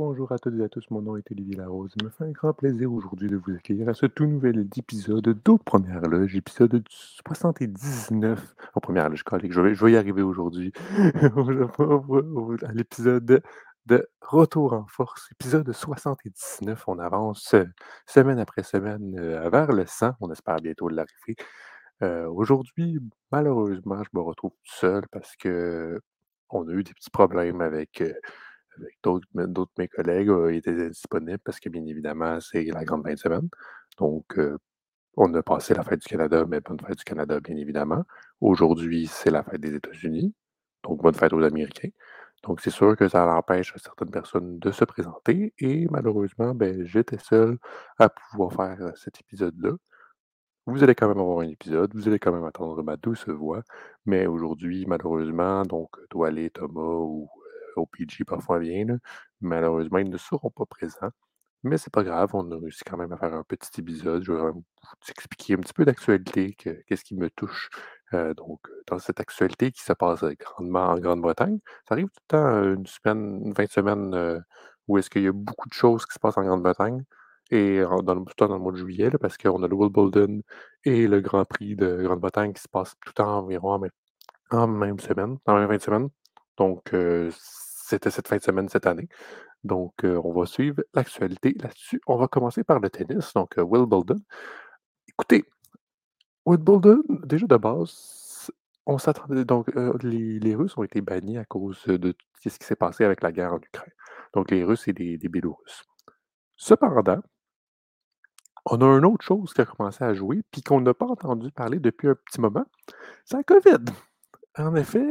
bonjour à toutes et à tous, mon nom est Olivier Larose. Il me fait un grand plaisir aujourd'hui de vous accueillir à ce tout nouvel épisode d'Aux Premières Loges, épisode 79. Aux Premières Loges, je vais, je vais y arriver aujourd'hui. à l'épisode de Retour en Force, épisode 79. On avance euh, semaine après semaine euh, vers le 100. On espère bientôt l'arriver. Euh, aujourd'hui, malheureusement, je me retrouve tout seul parce que on a eu des petits problèmes avec, d'autres de mes collègues. étaient disponibles parce que, bien évidemment, c'est la grande fin de semaine. Donc, on a passé la fête du Canada, mais bonne fête du Canada, bien évidemment. Aujourd'hui, c'est la fête des États-Unis. Donc, bonne fête aux Américains. Donc, c'est sûr que ça empêche certaines personnes de se présenter. Et malheureusement, ben, j'étais seul à pouvoir faire cet épisode-là. Vous allez quand même avoir un épisode, vous allez quand même entendre ma douce voix, mais aujourd'hui, malheureusement, donc Doualé, Thomas ou OPG parfois vient, là, malheureusement, ils ne seront pas présents. Mais c'est pas grave, on a réussi quand même à faire un petit épisode. Je vais vous expliquer un petit peu d'actualité, que- qu'est-ce qui me touche. euh, donc, euh, dans cette actualité qui se passe euh, grandement en Grande-Bretagne, ça arrive tout le temps une semaine, une fin de semaine euh, où est-ce qu'il y a beaucoup de choses qui se passent en Grande-Bretagne. Et dans le, tout le temps dans le mois de juillet, parce qu'on a le Wimbledon et le Grand Prix de Grande-Bretagne qui se passent tout le temps environ en même, semaine, en même fin de semaine. Donc, euh, c'était cette fin de semaine cette année. Donc, euh, on va suivre l'actualité là-dessus. On va commencer par le tennis, donc euh, Wimbledon. Écoutez, Wimbledon, déjà de base, on s'attendait. Donc, euh, les, Russes ont été bannis à cause de tout ce qui s'est passé avec la guerre en Ukraine. Donc, les Russes et les, les Biélorusses. Cependant, on a une autre chose qui a commencé à jouer, puis qu'on n'a pas entendu parler depuis un petit moment, c'est la COVID. En effet,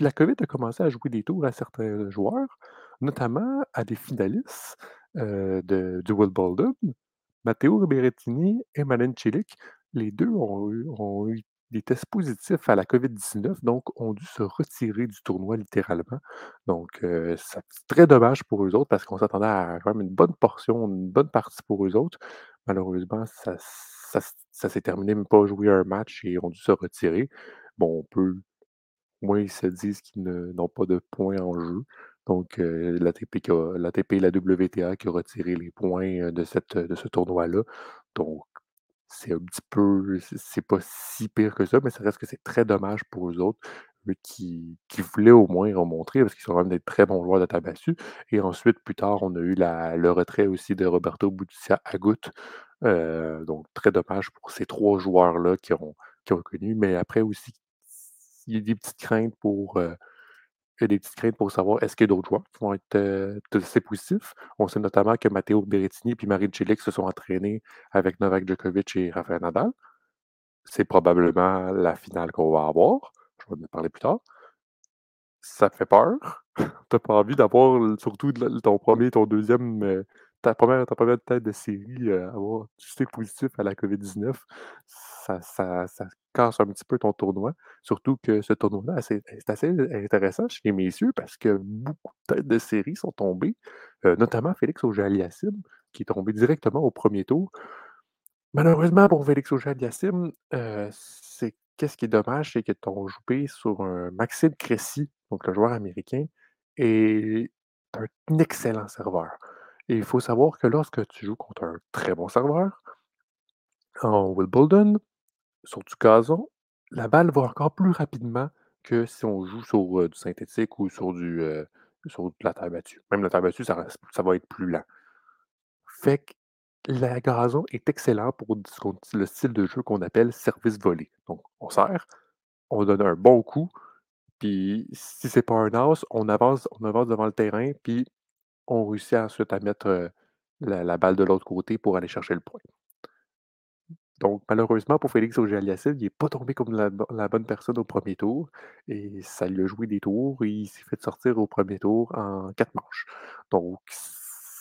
la COVID a commencé à jouer des tours à certains joueurs, notamment à des finalistes euh, de, du Wimbledon. Matteo Berrettini et Malen Cilic, les deux ont eu, des tests positifs à la COVID-19, donc ont dû se retirer du tournoi littéralement. Donc, euh, c'est très dommage pour eux autres parce qu'on s'attendait à quand même une bonne portion, une bonne partie pour eux autres. Malheureusement, ça, s'est terminé même pas jouer un match et ont dû se retirer. Bon, on peut moins, ils se disent qu'ils n'ont pas de points en jeu. Donc, euh, l'ATP, et la WTA qui ont retiré les points euh, de, cette, de ce tournoi-là. Donc, c'est un petit peu. C'est pas si pire que ça, mais ça reste que c'est très dommage pour eux autres, eux qui, qui voulaient au moins remontrer, parce qu'ils sont quand même des très bons joueurs de tabac Et ensuite, plus tard, on a eu la- le retrait aussi de Roberto Buccia Agut. Euh, donc, très dommage pour ces trois joueurs-là qui ont, qui ont connu. Mais après aussi, y a des petites craintes pour. euh, il y a des petites craintes pour savoir est-ce qu'il y a d'autres joueurs qui vont être euh, testés positifs. On sait notamment que Matteo Berrettini et Marin Cilic se sont entraînés avec Novak Djokovic et Rafael Nadal. C'est probablement la finale qu'on va avoir. Je vais en parler plus tard. Ça fait peur? T'as pas envie d'avoir surtout ton premier, ton deuxième, euh, ta première, ta première tête de série, euh, avoir testé positif à la COVID-19. Ça, ça, casse un petit peu ton tournoi. Surtout que ce tournoi-là, c'est assez intéressant chez les messieurs parce que beaucoup de têtes de série sont tombées, euh, notamment Félix Auger-Aliassime, qui est tombé directement au premier tour. Malheureusement pour Félix Auger-Aliassime, heu, c'est qu'est-ce qui est dommage, c'est que ton joué sur un Maxime Cressy, donc le joueur américain, est un excellent serveur et il faut savoir que lorsque tu joues contre un très bon serveur, en Wimbledon, sur du gazon, la balle va encore plus rapidement que si on joue sur, heu, du synthétique ou sur du, heu, sur de la terre battue. Même la terre battue, ça va être plus lent. Fait que la gazon est excellent pour le style de jeu qu'on appelle service volé. Donc, on sert, on donne un bon coup, puis si c'est pas un as, on avance, on avance devant le terrain, puis on réussit ensuite à mettre la, balle de l'autre côté pour aller chercher le point. Donc, malheureusement pour Félix Auger-Aliassime, il n'est pas tombé comme la bonne personne au premier tour, et ça lui a joué des tours, et il s'est fait sortir au premier tour en quatre manches. Donc,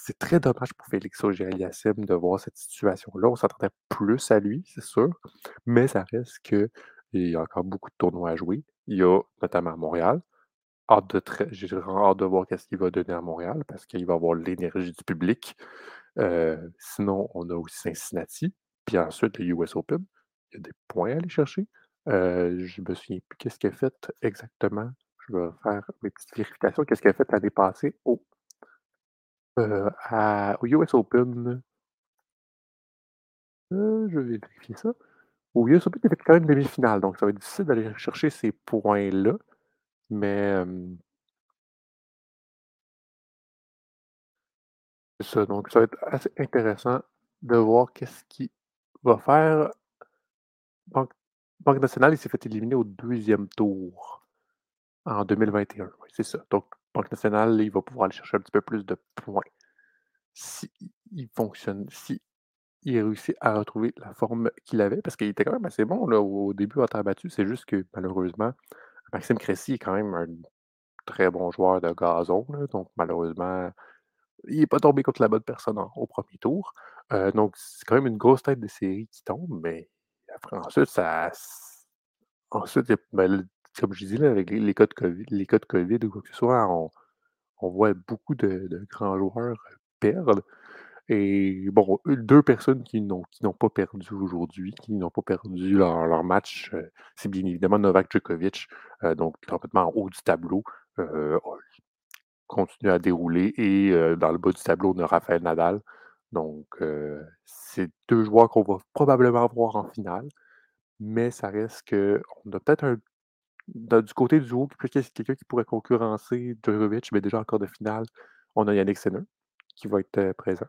c'est très dommage pour Félix Auger-Aliassime de voir cette situation-là. On s'attendait plus à lui, c'est sûr, mais ça reste qu'il y a encore beaucoup de tournois à jouer. Il y a notamment à Montréal. Hâte de J'ai hâte de voir qu'est-ce qu'il va donner à Montréal parce qu'il va avoir l'énergie du public. Euh, sinon, on a aussi Cincinnati, puis ensuite le US Open. Il y a des points à aller chercher. Euh, je me souviens plus qu'est-ce qu'il a fait exactement. Je vais faire mes petites vérifications. Qu'est-ce qu'il a fait l'année passée? Heu, à au US Open? Heu, je vais vérifier ça. Au US Open, il a fait quand même demi-finale, donc ça va être difficile d'aller chercher ces points-là, mais c'est ça, donc ça va être assez intéressant de voir qu'est-ce qu'il va faire. Banque Banque Nationale, il s'est fait éliminer au deuxième tour en 2021, oui, c'est ça. Donc Banque Nationale, il va pouvoir aller chercher un petit peu plus de points. Si fonctionne, si réussit à retrouver la forme qu'il avait, parce qu'il était quand même assez bon là, au début en terre battue. C'est juste que malheureusement, Maxime Cressy est quand même un très bon joueur de gazon, donc malheureusement, il est pas tombé contre la bonne personne au premier tour. Heu, donc c'est quand même une grosse tête de série qui tombe, mais après ensuite ça ensuite, ben, comme je dis là, avec les cas de COVID les cas de COVID ou quoi que ce soit, on voit beaucoup de de grands joueurs perdre et bon, 2 personnes qui n'ont qui n'ont pas perdu aujourd'hui, qui n'ont pas perdu leur leur match, heu, c'est bien évidemment Novak Djokovic, heu, donc complètement en haut du tableau, heu, continue à dérouler et dans le bas du tableau, on a Rafael Nadal. Donc c'est 2 joueurs qu'on va probablement voir en finale, mais ça reste qu'on a peut-être un du côté du haut, quelqu'un quelqu'un qui pourrait concurrencer Djokovic, mais déjà en de finale, on a Yannick Sinner qui va être, présent.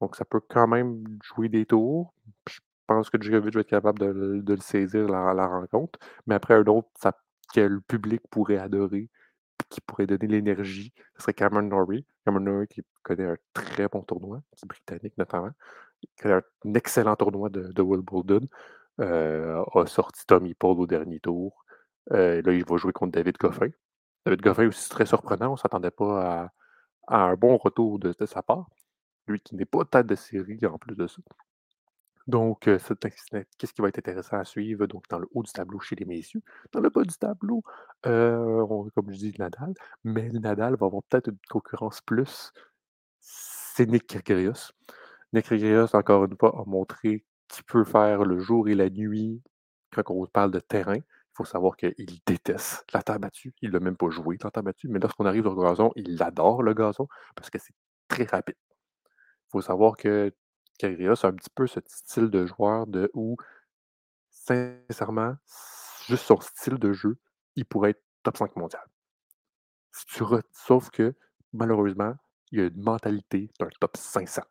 Donc ça peut quand même jouer des tours. Je pense que Djokovic va être capable de le saisir la la rencontre, mais après un autre, ça que le public pourrait adorer, qui pourrait donner l'énergie, ce serait Cameron Norrie. Cameron Norrie qui connaît un très bon tournoi, qui est britannique notamment. Il connaît un excellent tournoi de de Wimbledon, heu, a sorti Tommy Paul au dernier tour. Heu, là, il va jouer contre David Goffin. David Goffin aussi, très surprenant, on s'attendait pas à un bon retour de sa part. Lui qui n'est pas tête de série en plus de ça. Donc qu'est-ce qui va être intéressant à suivre donc dans le haut du tableau chez les messieurs. Dans le bas du tableau, comme je dis Nadal, mais Nadal va avoir peut-être une concurrence plus, c'est Nick Kyrgios. Encore une fois, a montré qu'il peut faire le jour et la nuit quand on parle de terrain. Il faut savoir qu'il déteste la terre battue. Il l'a même pas joué la terre battue, mais lorsqu'on arrive au gazon, il adore le gazon parce que c'est très rapide. Faut savoir que Kyrgios a un petit peu ce style de joueur de où sincèrement, juste son style de jeu, il pourrait être top 5 mondial. Sauf que malheureusement, il a une mentalité d'un top 500.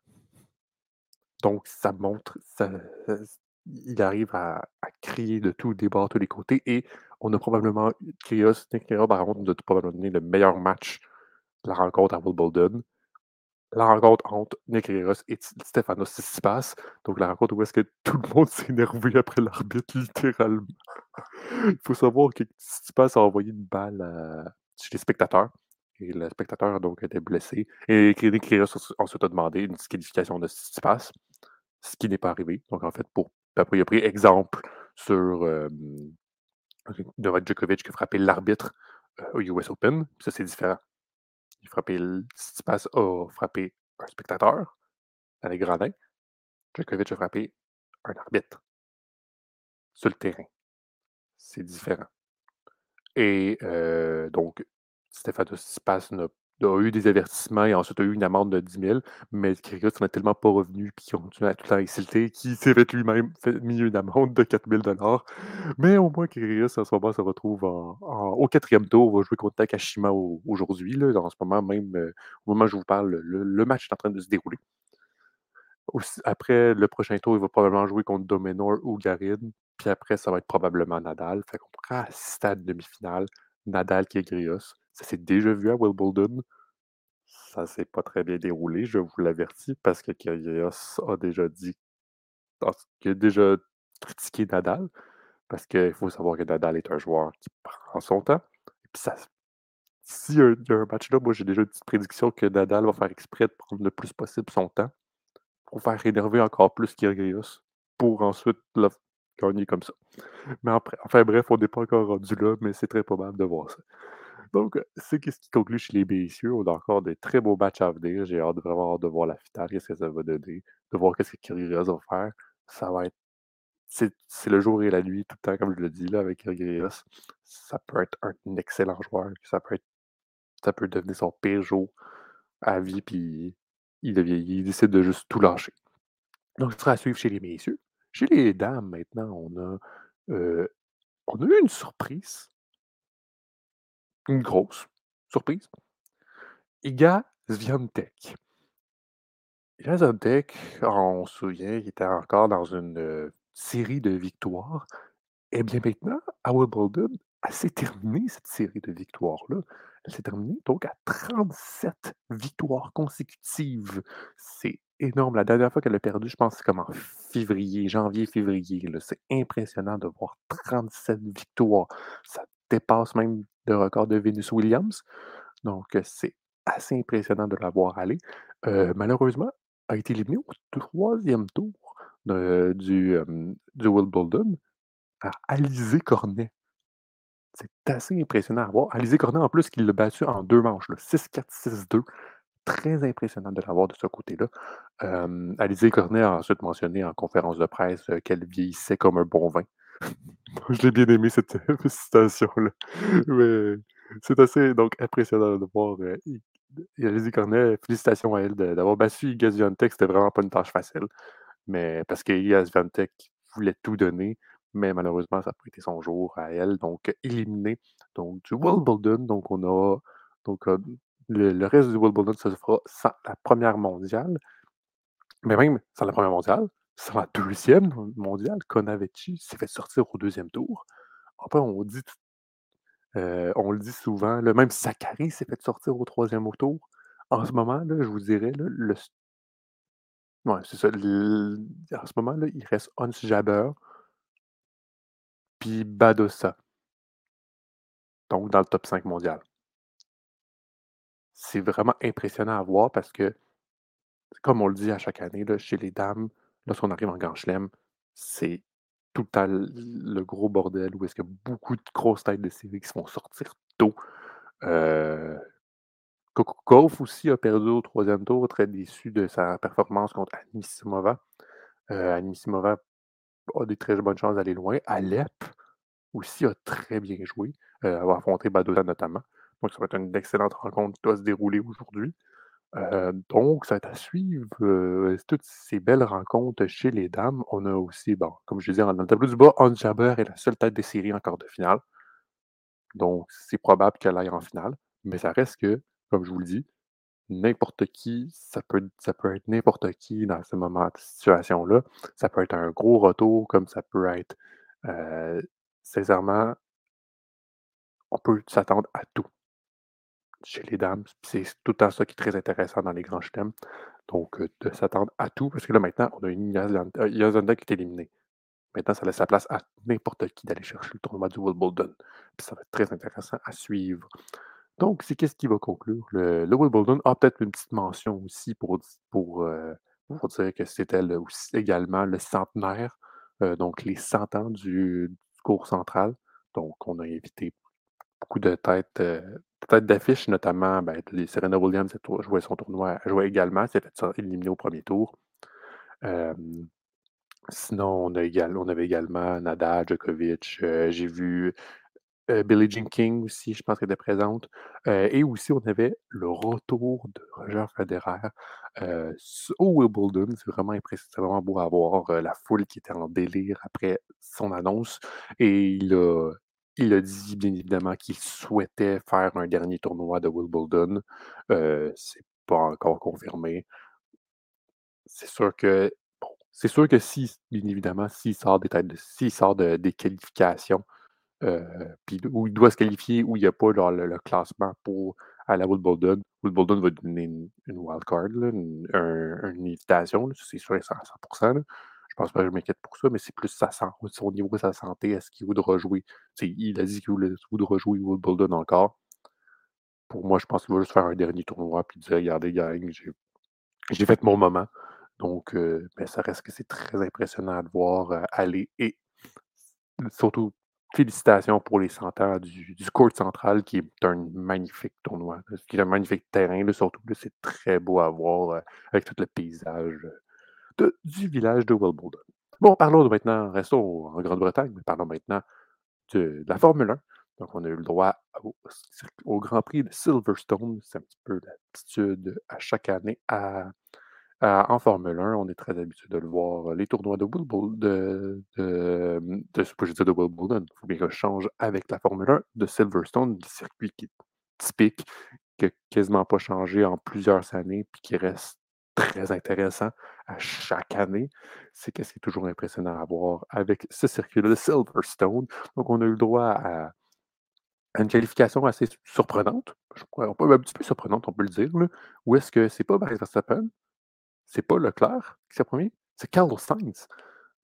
Donc ça montre, il arrive à crier de tous des bords, tous les côtés et on a probablement Kyrgios par contre nous a probablement donné le meilleur match de la rencontre à Wimbledon. La rencontre entre Kyrgios et Stefanos Tsitsipas. Donc la rencontre où est-ce que tout le monde s'est énervé après l'arbitre littéralement. Il faut savoir que Tsitsipas a envoyé une balle, chez les spectateurs et le spectateur a donc été blessé et Kyrgios ensuite a demandé une disqualification de Tsitsipas, ce qui n'est pas arrivé. Donc en fait, pour après il a pris exemple sur, hem, Novak Djokovic qui a frappé l'arbitre, heu, au US Open, ça c'est différent. Frappé Tsitsipas a frappé un spectateur dans les gradins. Djokovic a frappé un arbitre sur le terrain. C'est différent. Et heu, donc Stefanos Tsitsipas n'a a eu des avertissements et ensuite a eu une amende de 10 000, mais Kyrgios n'en est tellement pas revenu puis qu'il continue à tout le temps insulter qu'il s'est fait lui-même mis une amende de 4 000 Mais au moins Kyrgios en ce moment se retrouve au 4e tour, va jouer contre Nakashima au aujourd'hui là, en ce moment même, heu, au moment où je vous parle, le match est en train de se dérouler. Après le prochain tour, il va probablement jouer contre de Minaur ou Garin, puis après ça va être probablement Nadal. Fait qu'on pourrait assister à une demi-finale Nadal-Kyrgios. Ça s'est déjà vu à Wimbledon. Ça s'est pas très bien déroulé, je vous l'avertis, parce que Kyrgios a déjà dit a déjà critiqué Nadal, parce qu'il faut savoir que Nadal est un joueur qui prend son temps puis a il y a un match là, moi j'ai déjà une petite prédiction que Nadal va faire exprès de prendre le plus possible son temps pour faire énerver encore plus Kyrgios, pour ensuite le gagner comme ça. Mais après enfin bref, on n'est pas encore rendu là, mais c'est très probable de voir ça. Donc, c'est qu'est-ce qui conclut chez les messieurs? On a encore des très beaux matchs à venir. J'ai hâte vraiment de voir la finale, qu'est-ce que ça va donner, de voir qu'est-ce que Kyrgios va faire. Ça va être c'est le jour et la nuit tout le temps, comme je le dis là, avec Kyrgios. Ça peut être un excellent joueur, ça peut être ça peut devenir son pire jour à vie, puis il, décide de juste tout lâcher. Donc, ce sera à suivre chez les messieurs. Chez les dames, maintenant, on a, on a eu une surprise. Une grosse surprise. Iga Swiatek. Iga Swiatek, on se souvient, il était encore dans une série de victoires. Eh bien maintenant, à Wimbledon, elle s'est terminée, cette série de victoires-là. Elle s'est terminée donc à 37 victoires consécutives. C'est énorme. La dernière fois qu'elle a perdu, je pense c'est comme en février, janvier-février. C'est impressionnant de voir 37 victoires. Dépasse même le record de Venus Williams. Donc, euh, c'est assez impressionnant de la voir aller. Euh, malheureusement, a été éliminée au troisième tour euh, du Wimbledon à Alizé Cornet. C'est assez impressionnant à voir. Alizé Cornet, en plus, qui l'a battu en deux manches, 6-4, 6-2. Très impressionnant de l'avoir de ce côté-là. Euh, Cornet a ensuite mentionné en conférence de presse qu'elle vieillissait comme un bon vin. Je l'ai bien aimé, cette citation-là. Mais c'est assez donc, impressionnant de voir. Euh, Cornet, félicitations à elle d'avoir battu Iga Swiatek. C'était vraiment pas une tâche facile. Mais parce que Iga Swiatek voulait tout donner, mais malheureusement, ça n'a pas été son jour à elle. Donc, éliminé donc, du Wimbledon. Donc, on a donc, euh, le, le reste du Wimbledon, ça se fera sans la première mondiale. Mais même sans la première mondiale, sans la deuxième mondiale, Konavechi s'est fait sortir au deuxième tour. Après, on dit, euh, on le dit souvent, même Sakari s'est fait sortir au troisième tour. En ce moment, là, je vous dirais, là, le, ouais, c'est ça. en ce moment, là, il reste Hans Jabber puis Badosa. Donc, dans le top 5 mondial. C'est vraiment impressionnant à voir parce que, comme on le dit à chaque année, là, chez les dames, lorsqu'on arrive en Grand Chelem, c'est tout le temps le gros bordel où est-ce qu'il y a beaucoup de grosses têtes de série qui se font sortir tôt. Euh, aussi a perdu au troisième tour, très déçu de sa performance contre Anisimova. Euh, Anisimova a des très bonnes chances d'aller loin. Alep aussi a très bien joué, euh, avoir affronté Badoza notamment. Donc, ça va être une excellente rencontre qui doit se dérouler aujourd'hui. Euh, donc, ça va être à suivre euh, toutes ces belles rencontres chez les dames. On a aussi, bon, comme je disais, dans le tableau du bas, Hans Jabber est la seule tête des séries en quart de finale. Donc, c'est probable qu'elle aille en finale. Mais ça reste que, comme je vous le dis, n'importe qui, ça peut, ça peut être n'importe qui dans ce moment, situation-là. Ça peut être un gros retour, comme ça peut être, euh, sincèrement, on peut s'attendre à tout chez les dames. C'est tout le temps ça qui est très intéressant dans les grands chelems. Donc, de s'attendre à tout, parce que là, maintenant, on a une Yazanda qui est éliminée. Maintenant, ça laisse la place à n'importe qui d'aller chercher le tournoi du Wimbledon. Puis ça va être très intéressant à suivre. Donc, c'est qu'est-ce qui va conclure? Le, le Wimbledon a peut-être une petite mention aussi pour, euh, pour dire que c'était également le centenaire, euh, donc les 100 ans du, du cours central. Donc, on a invité beaucoup de têtes, euh, têtes d'affiche, notamment ben, les Serena Williams a joué son tournoi, a également, s'est fait éliminer au premier tour. Sinon, on, a on avait également Nadal, Djokovic. euh, J'ai vu euh, Billie Jean King aussi, je pense qu'elle était présente. Euh, et aussi, on avait le retour de Roger Federer au Wimbledon. C'est vraiment impressionnant, beau à voir la foule qui était en délire après son annonce. Et il a, il a dit, bien évidemment, qu'il souhaitait faire un dernier tournoi de Wimbledon. Euh, c'est pas encore confirmé. C'est sûr que, c'est sûr que si, bien évidemment, s'il sort des sort de- des qualifications, euh, puis où il doit se qualifier, où il n'y a pas genre, le, classement pour à Wimbledon. Wimbledon va donner une, une wildcard, une, un- une invitation, c'est sûr à 100%. là. Je pense pas que je m'inquiète pour ça, mais c'est plus sa, san- son niveau de sa santé. Est-ce qu'il voudra jouer? Il a dit qu'il voudra jouer Wimbledon encore. Pour moi, je pense qu'il va juste faire un dernier tournoi puis dire regardez, gang, j'ai fait mon moment. Donc, euh, mais ça reste que c'est très impressionnant de voir euh, aller et surtout félicitations pour les 100 ans du, du court central qui est un magnifique tournoi, qui est un magnifique terrain, là, surtout c'est très beau à voir euh, avec tout le paysage du village de Wimbledon. Bon, parlons maintenant, restons en Grande-Bretagne, mais parlons maintenant de, la Formule 1. Donc, on a eu le droit au, Grand Prix de Silverstone. C'est un petit peu l'habitude à chaque année en Formule 1, on est très habitué de le voir, euh, les tournois de Wimbledon, de, de, de, il faut bien que je change avec la Formule 1, de Silverstone, le circuit qui est typique, qui n'a quasiment pas changé en plusieurs années, puis qui reste très intéressant à chaque année. C'est qu'est-ce qui est toujours impressionnant à voir avec ce circuit-là de Silverstone. Donc, on a eu le droit à, une qualification assez surprenante, je crois, un petit peu surprenante, on peut le dire, où est-ce que c'est pas Max Verstappen, c'est pas Leclerc qui s'est premier, c'est Carlos Sainz.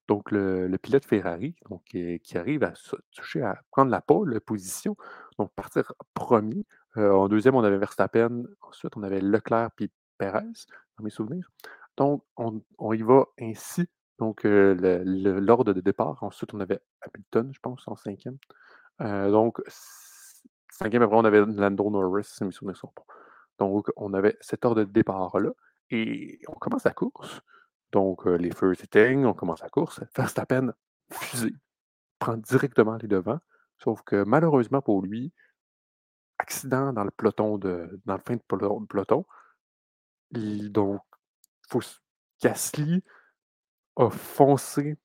Donc, le, pilote Ferrari, donc, qui, arrive à toucher, à prendre la pole position, donc partir premier. Euh, en deuxième, on avait Verstappen. Ensuite, on avait Leclerc puis Perez, dans mes souvenirs. Donc, on, y va ainsi. Donc, euh, l'ordre de départ. Ensuite, on avait Hamilton, je pense, en cinquième. Euh, donc, cinquième, après, on avait Lando Norris, si mes souvenirs sont bons. Donc, on avait cet ordre de départ-là. Et on commence la course. Donc, euh, les feux s'éteignent, on commence la course. Verstappen, fusée, prend directement les devants. Sauf que malheureusement pour lui, accident dans le peloton de, dans le fin de peloton. Donc, faut, a foncé,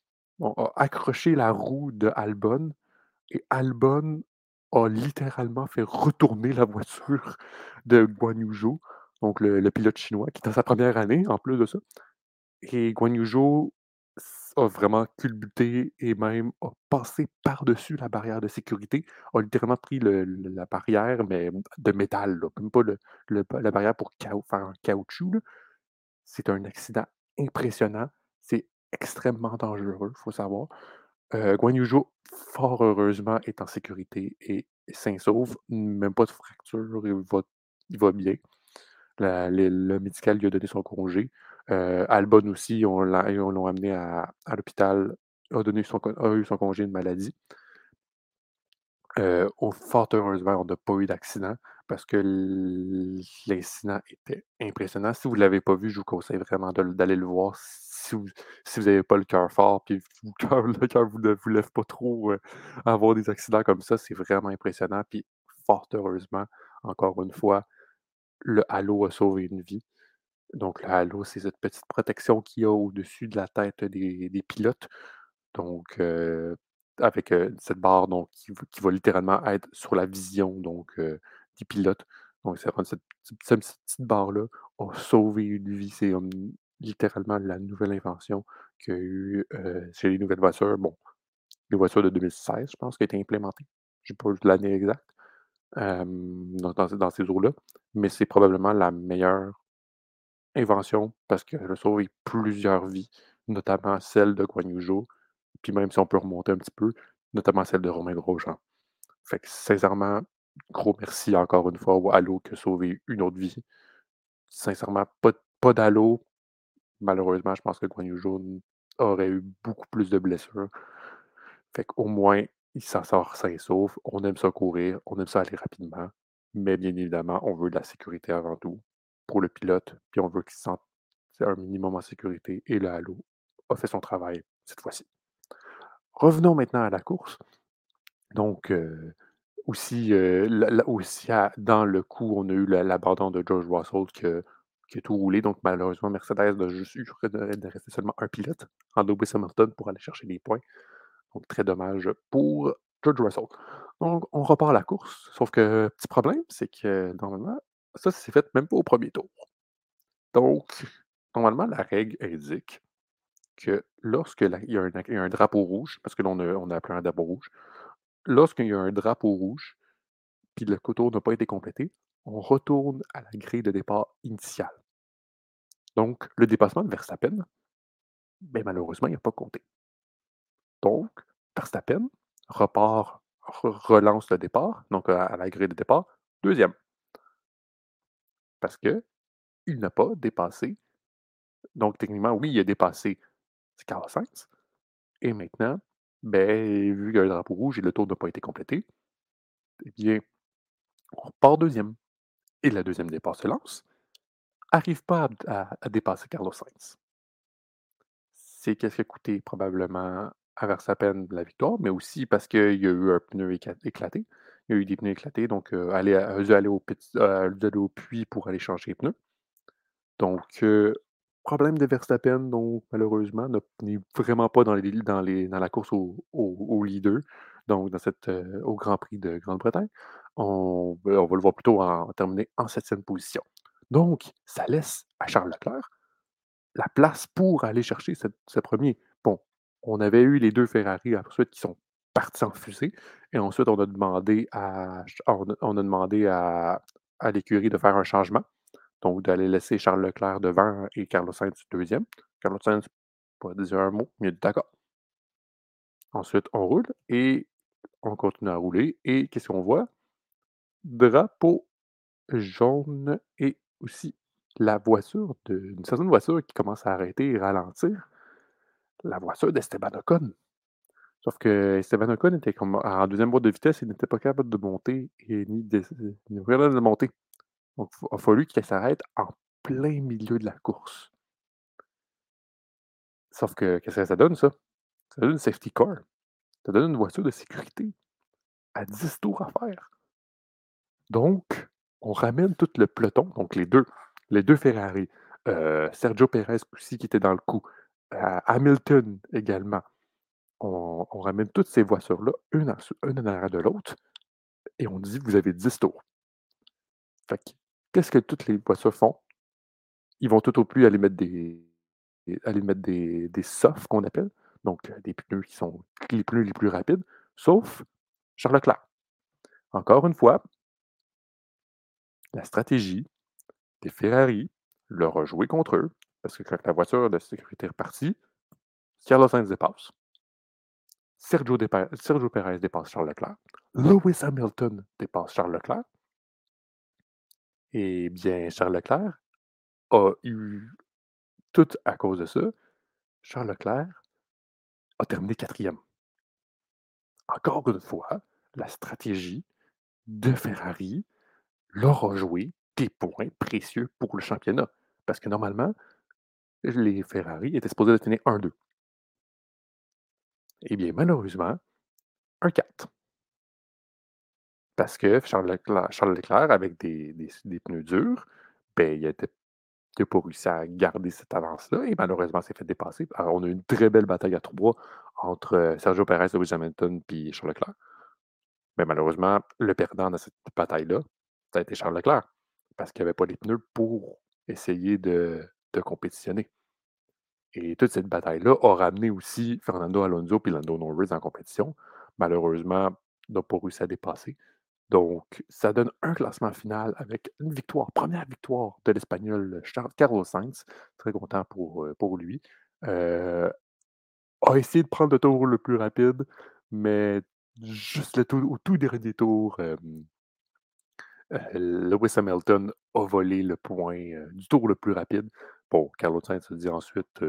a accroché la roue de Albon et Albon a littéralement fait retourner la voiture de Guan Yu donc le, pilote chinois, qui est dans sa première année en plus de ça. Et Guan Yu a vraiment culbuté et même a passé par-dessus la barrière de sécurité, a littéralement pris la barrière, mais de métal, même pas la barrière pour faire un caoutchouc. C'est un accident impressionnant. C'est extrêmement dangereux, il faut savoir. Euh, Guan Yu fort heureusement, est en sécurité et sain sauve. Même pas de fracture, il va, il va bien. le médical lui a donné son congé. Euh, Albon aussi, on l'ont amené à, l'hôpital, a, donné son, eu son congé de maladie. Euh, fort heureusement, on n'a pas eu d'accident parce que l'incident était impressionnant. Si vous ne l'avez pas vu, je vous conseille vraiment d'aller le voir. Si vous n'avez pas le cœur fort, puis le cœur vous ne vous lève pas trop euh, avoir des accidents comme ça, c'est vraiment impressionnant. Puis fort heureusement, encore une fois, le halo a sauvé une vie. Donc, le halo, c'est cette petite protection qu'il y a au-dessus de la tête des, pilotes. Donc, euh, avec euh, cette barre donc, qui, va littéralement être sur la vision donc, euh, des pilotes. Donc, cette, cette, petite barre-là a sauvé une vie. C'est littéralement la nouvelle invention qu'il y a eu chez les nouvelles voitures. Bon, les voitures de 2016, je pense, qui a été implémentée. Je n'ai pas l'année exacte dans, dans, ces eaux-là. Mais c'est probablement la meilleure invention parce qu'elle a sauvé plusieurs vies, notamment celle de Guan puis même si on peut remonter un petit peu, notamment celle de Romain Grosjean. Fait que sincèrement, gros merci encore une fois au Halo qui a sauvé une autre vie. Sincèrement, pas, pas d'Halo. Malheureusement, je pense que Guan aurait eu beaucoup plus de blessures. Fait qu'au moins, il s'en sort sain et sauf. On aime ça courir, on aime ça aller rapidement. Mais bien évidemment, on veut de la sécurité avant tout pour le pilote, puis on veut qu'il se sente un minimum en sécurité. Et le Halo a fait son travail cette fois-ci. Revenons maintenant à la course. Donc, euh, aussi, euh, aussi dans le coup, on a eu l'abandon de George Russell qui, a tout roulé. Donc, malheureusement, Mercedes a juste eu de rester seulement un pilote en Lewis Hamilton pour aller chercher des points. Donc, très dommage pour George Russell. Donc, on repart la course. Sauf que, petit problème, c'est que normalement, ça, c'est fait même pas au premier tour. Donc, normalement, la règle indique que lorsqu'il y, a un drapeau rouge, parce que là, on a, on a appelé un drapeau rouge, lorsqu'il y a un drapeau rouge, puis le coteau n'a pas été complété, on retourne à la grille de départ initiale. Donc, le dépassement de Verstappen, ben, malheureusement, il n'a pas compté. Donc, Verstappen repart, relance le départ, donc à la grille de départ, deuxième. Parce qu'il n'a pas dépassé. Donc, techniquement, oui, il a dépassé Carlos Sainz. Et maintenant, ben, vu qu'il y a un drapeau rouge et le tour n'a pas été complété, eh bien, on part deuxième. Et la deuxième départ se lance. Arrive pas à, dépasser Carlos Sainz. C'est qu'est-ce qui a coûté probablement à Verstappen la victoire, mais aussi parce qu'il y a eu un pneu éclaté. Il y a eu des pneus éclatés, donc euh, aller, aller, au, puits pour aller changer les pneus. Donc, problème de Verstappen, donc malheureusement, n'est vraiment pas dans les dans les dans la course au leader, donc dans cette, au Grand Prix de Grande-Bretagne. On va on va le voir plutôt en terminer en septième position. Donc, ça laisse à Charles Leclerc la place pour aller chercher ce 1er. Bon, on avait eu les 2 Ferrari ensuite qui sont partis en fusée et ensuite on a demandé à on a demandé à à l'écurie de faire un changement, donc d'aller laisser Charles Leclerc devant et Carlos Sainz 2e. Carlos Sainz pas dit un mot, mais il «D'accord». Ensuite, on roule et on continue à rouler et qu'est-ce qu'on voit? Drapeau jaune et aussi la voiture de une certaine voiture qui commence à arrêter et ralentir. La voiture d'Esteban Ocon. Sauf qu'Esteban Ocon était comme en deuxième boîte de vitesse, il n'était pas capable de monter et ni de monter. Donc il a fallu qu'il s'arrête en plein milieu de la course. Sauf que qu'est-ce que ça donne ça? Ça donne une safety car. Ça donne une voiture de sécurité à 10 tours à faire. Donc, on ramène tout le peloton, donc les 2 les 2 Ferrari, heu, Sergio Pérez aussi qui était dans le coup, Hamilton également. On ramène toutes ces voitures-là, une en une en arrière de l'autre et on dit: «Vous avez 10 tours». Que qu'est-ce que toutes les voitures font? Ils vont tout au plus aller mettre des aller softs qu'on appelle, donc heu, des pneus qui sont les pneus les plus rapides, sauf Charles Leclerc. Encore une fois la stratégie des Ferrari leur a joué contre eux, parce que quand la voiture de sécurité est repartie, Carlos Sainz dépasse. Sergio Pérez dépasse Charles Leclerc. Lewis Hamilton dépasse Charles Leclerc. Et bien, Charles Leclerc a eu tout à cause de ça, Charles Leclerc a terminé 4e. Encore une fois, la stratégie de Ferrari leur a joué des points précieux pour le championnat. Parce que normalement, les Ferrari étaient supposés tenir 1-2. Eh bien, malheureusement, 1-4. Parce que Charles Leclerc, avec des, des, pneus durs, ben, il n'a pas réussi à garder cette avance-là et malheureusement s'est fait dépasser. Alors, on a eu une très belle bataille à trois entre euh, Sergio Perez, Lewis Hamilton et Charles Leclerc. Mais malheureusement, le perdant dans cette bataille-là, ça a été Charles Leclerc parce qu'il n'y avait pas les pneus pour essayer de, de compétitionner. Et toute cette bataille-là a ramené aussi Fernando Alonso et Lando Norris en compétition. Malheureusement, n'a pas réussi à dépasser. Donc, ça donne un classement final avec une victoire, première victoire de l'Espagnol Carlos Sainz. Très content pour, euh, pour lui. Euh, a essayé de prendre le tour le plus rapide, mais juste au tout dernier tour, euh, Lewis Hamilton a volé le point du tour le plus rapide. Bon, Carlos Sainz se dit ensuite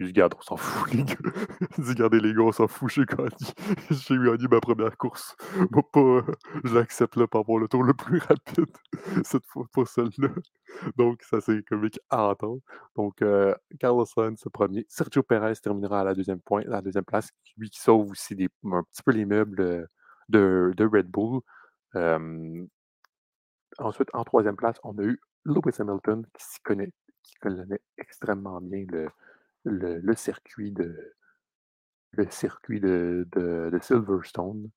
il dit, regarde, on s'en fout, les gars. Il dit, regardez, les gars, on s'en fout, j'ai gagné. J'ai gagné ma première course. Pas, j'accepte là, par rapport le tour le plus rapide, cette fois, pas celle-là. Donc, ça, c'est comique à entendre. Donc, euh, Carlos Sainz, le premier. Sergio Perez terminera à la deuxième, point, à la deuxième place, lui qui sauve aussi un petit peu les meubles de, de Red Bull. Euh, ensuite, en troisième place, on a eu Lewis Hamilton qui s'y connaît, qui connaît extrêmement bien le, le, circuit de le circuit de, de, Silverstone.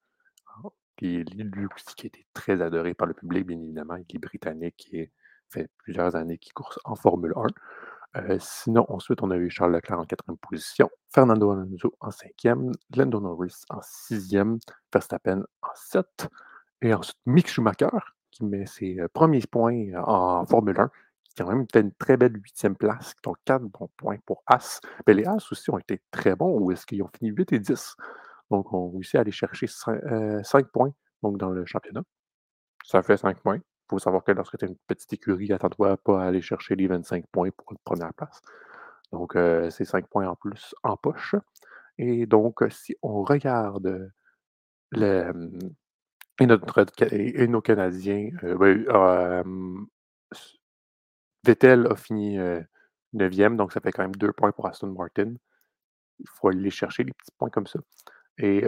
Puis lui aussi qui a été très adoré par le public, bien évidemment. Il est britannique qui fait plusieurs années qu'il course en Formule 1. Euh, sinon, ensuite, on a eu Charles Leclerc en quatrième position, Fernando Alonso en cinquième, Lando Norris en sixième, Verstappen en sept, et ensuite Mick Schumacher qui met ses premiers points en Formule 1 qui a quand même fait une très belle huitième place, donc quatre bons points pour As. Mais les As aussi ont été très bons, où est-ce qu'ils ont fini 8 et 10. Donc, on réussi à aller chercher 5, euh, points donc dans le championnat. Ça fait 5 points. Il faut savoir que lorsque tu es une petite écurie, attends-toi pas à aller chercher les 25 points pour une première place. Donc, euh, c'est 5 points en plus en poche. Et donc, si on regarde le, et, notre, et nos Canadiens, euh, ben, Vettel a fini 9e, donc ça fait quand même 2 points pour Aston Martin. Il faut aller chercher, les petits points comme ça. Et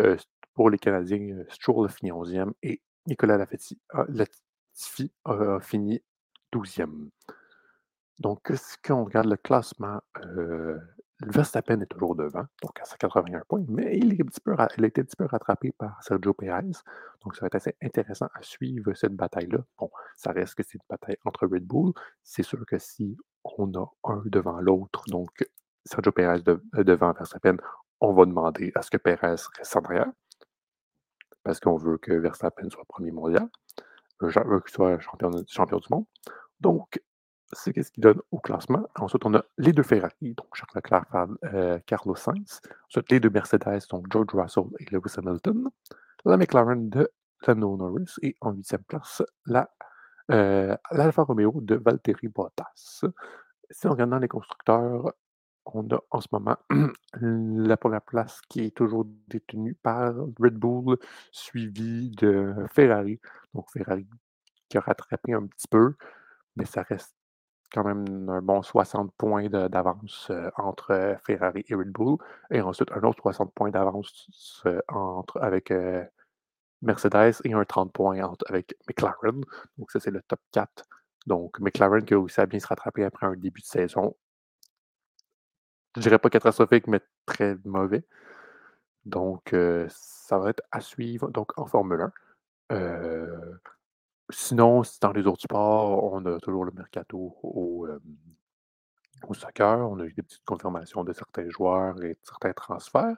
pour les Canadiens, Stroll a fini 11e et Nicolas Latifi a, fini 12e. Donc, si on regarde le classement, Verstappen est toujours devant, donc à 181 points, mais il est un il a été un petit peu rattrapé par Sergio Pérez. Donc ça va être assez intéressant à suivre cette bataille-là. Bon, ça reste que c'est une bataille entre Red Bull. C'est sûr que si on a un devant l'autre, donc Sergio Pérez de euh, devant Verstappen, on va demander à ce que Pérez reste en arrière parce qu'on veut que Verstappen soit premier mondial, euh, genre, euh, qu'il soit champion champion du monde. Donc c'est qu'est-ce qui donne au classement. Ensuite, on a les 2 Ferrari, donc Charles Leclerc euh, Carlos Sainz. Ensuite, les 2 Mercedes, donc George Russell et Lewis Hamilton. La McLaren de Lando Norris et en huitième place, la, euh, l'Alfa Romeo de Valtteri Bottas. Si on regarde dans les constructeurs, on a en ce moment la première place qui est toujours détenue par Red Bull, suivi de Ferrari. Donc Ferrari qui a rattrapé un petit peu, mais ça reste quand même un bon 60 points d'avance entre Ferrari et Red Bull. Et ensuite, un autre 60 points d'avance avec Mercedes et un 30 points avec McLaren. Donc, ça, c'est le top 4. Donc, McLaren qui a réussi à bien se rattraper après un début de saison, je dirais pas catastrophique, mais très mauvais. Donc, ça va être à suivre donc, en Formule 1. Euh, sinon, si dans les autres sports, on a toujours le mercato au, au soccer. On a eu des petites confirmations de certains joueurs et de certains transferts.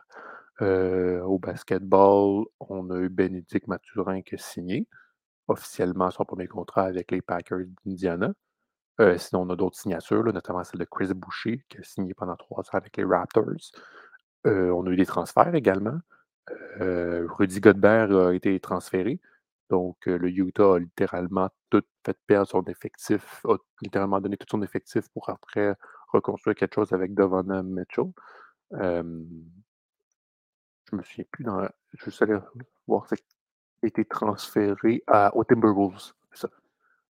Au basketball, on a eu Bénédicte Mathurin qui a signé officiellement son premier contrat avec les Packers d'Indiana. Sinon, on a d'autres signatures, notamment celle de Chris Boucher, qui a signé pendant trois ans avec les Raptors. On a eu des transferts également. Rudy Godbert a été transféré. Donc, euh, le Utah a littéralement tout fait perdre son effectif, a littéralement donné tout son effectif pour après reconstruire quelque chose avec Donovan Mitchell. Je me souviens plus dans. Je suis allé voir, c'est a été transféré à, aux Timberwolves.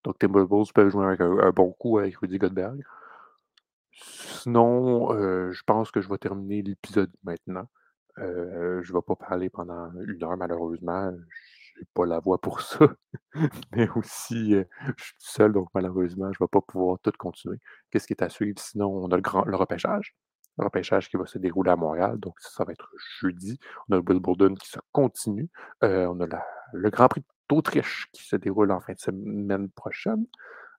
Donc, Timberwolves peuvent jouer avec un, un bon coup avec Rudy Godberg. Sinon, euh, je pense que je vais terminer l'épisode maintenant. Euh, je ne vais pas parler pendant une heure, malheureusement. N'ai pas la voix pour ça. Mais aussi, euh, je suis seul, donc malheureusement, je ne vais pas pouvoir tout continuer. Qu'est-ce qui est à suivre? Sinon, on a le, grand, repêchage. Le repêchage qui va se dérouler à Montréal. Donc, ça, va être jeudi. On a le Wimbledon qui se continue. Euh, on a le Grand Prix d'Autriche qui se déroule en fin de semaine prochaine.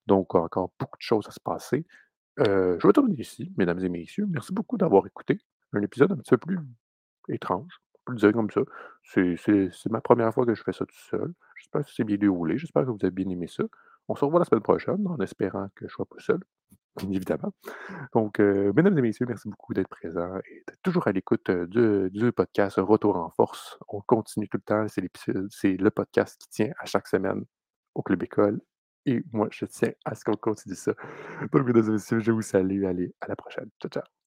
Donc, encore beaucoup de choses à se passer. Euh, je vais terminer ici, mesdames et messieurs. Merci beaucoup d'avoir écouté un épisode un petit peu plus étrange, on peut le dire comme ça. C'est ma première fois que je fais ça tout seul. J'espère que c'est bien déroulé. J'espère que vous avez bien aimé ça. On se revoit la semaine prochaine en espérant que je ne sois pas seul, bien évidemment. Donc, euh, mesdames et messieurs, merci beaucoup d'être présents et d'être toujours à l'écoute euh, du, podcast Retour en force. On continue tout le temps. C'est c'est le podcast qui tient à chaque semaine au Club École. Et moi, je tiens à ce qu'on continue ça. Donc, mesdames et messieurs, je vous salue. Allez, à la prochaine. Ciao, ciao.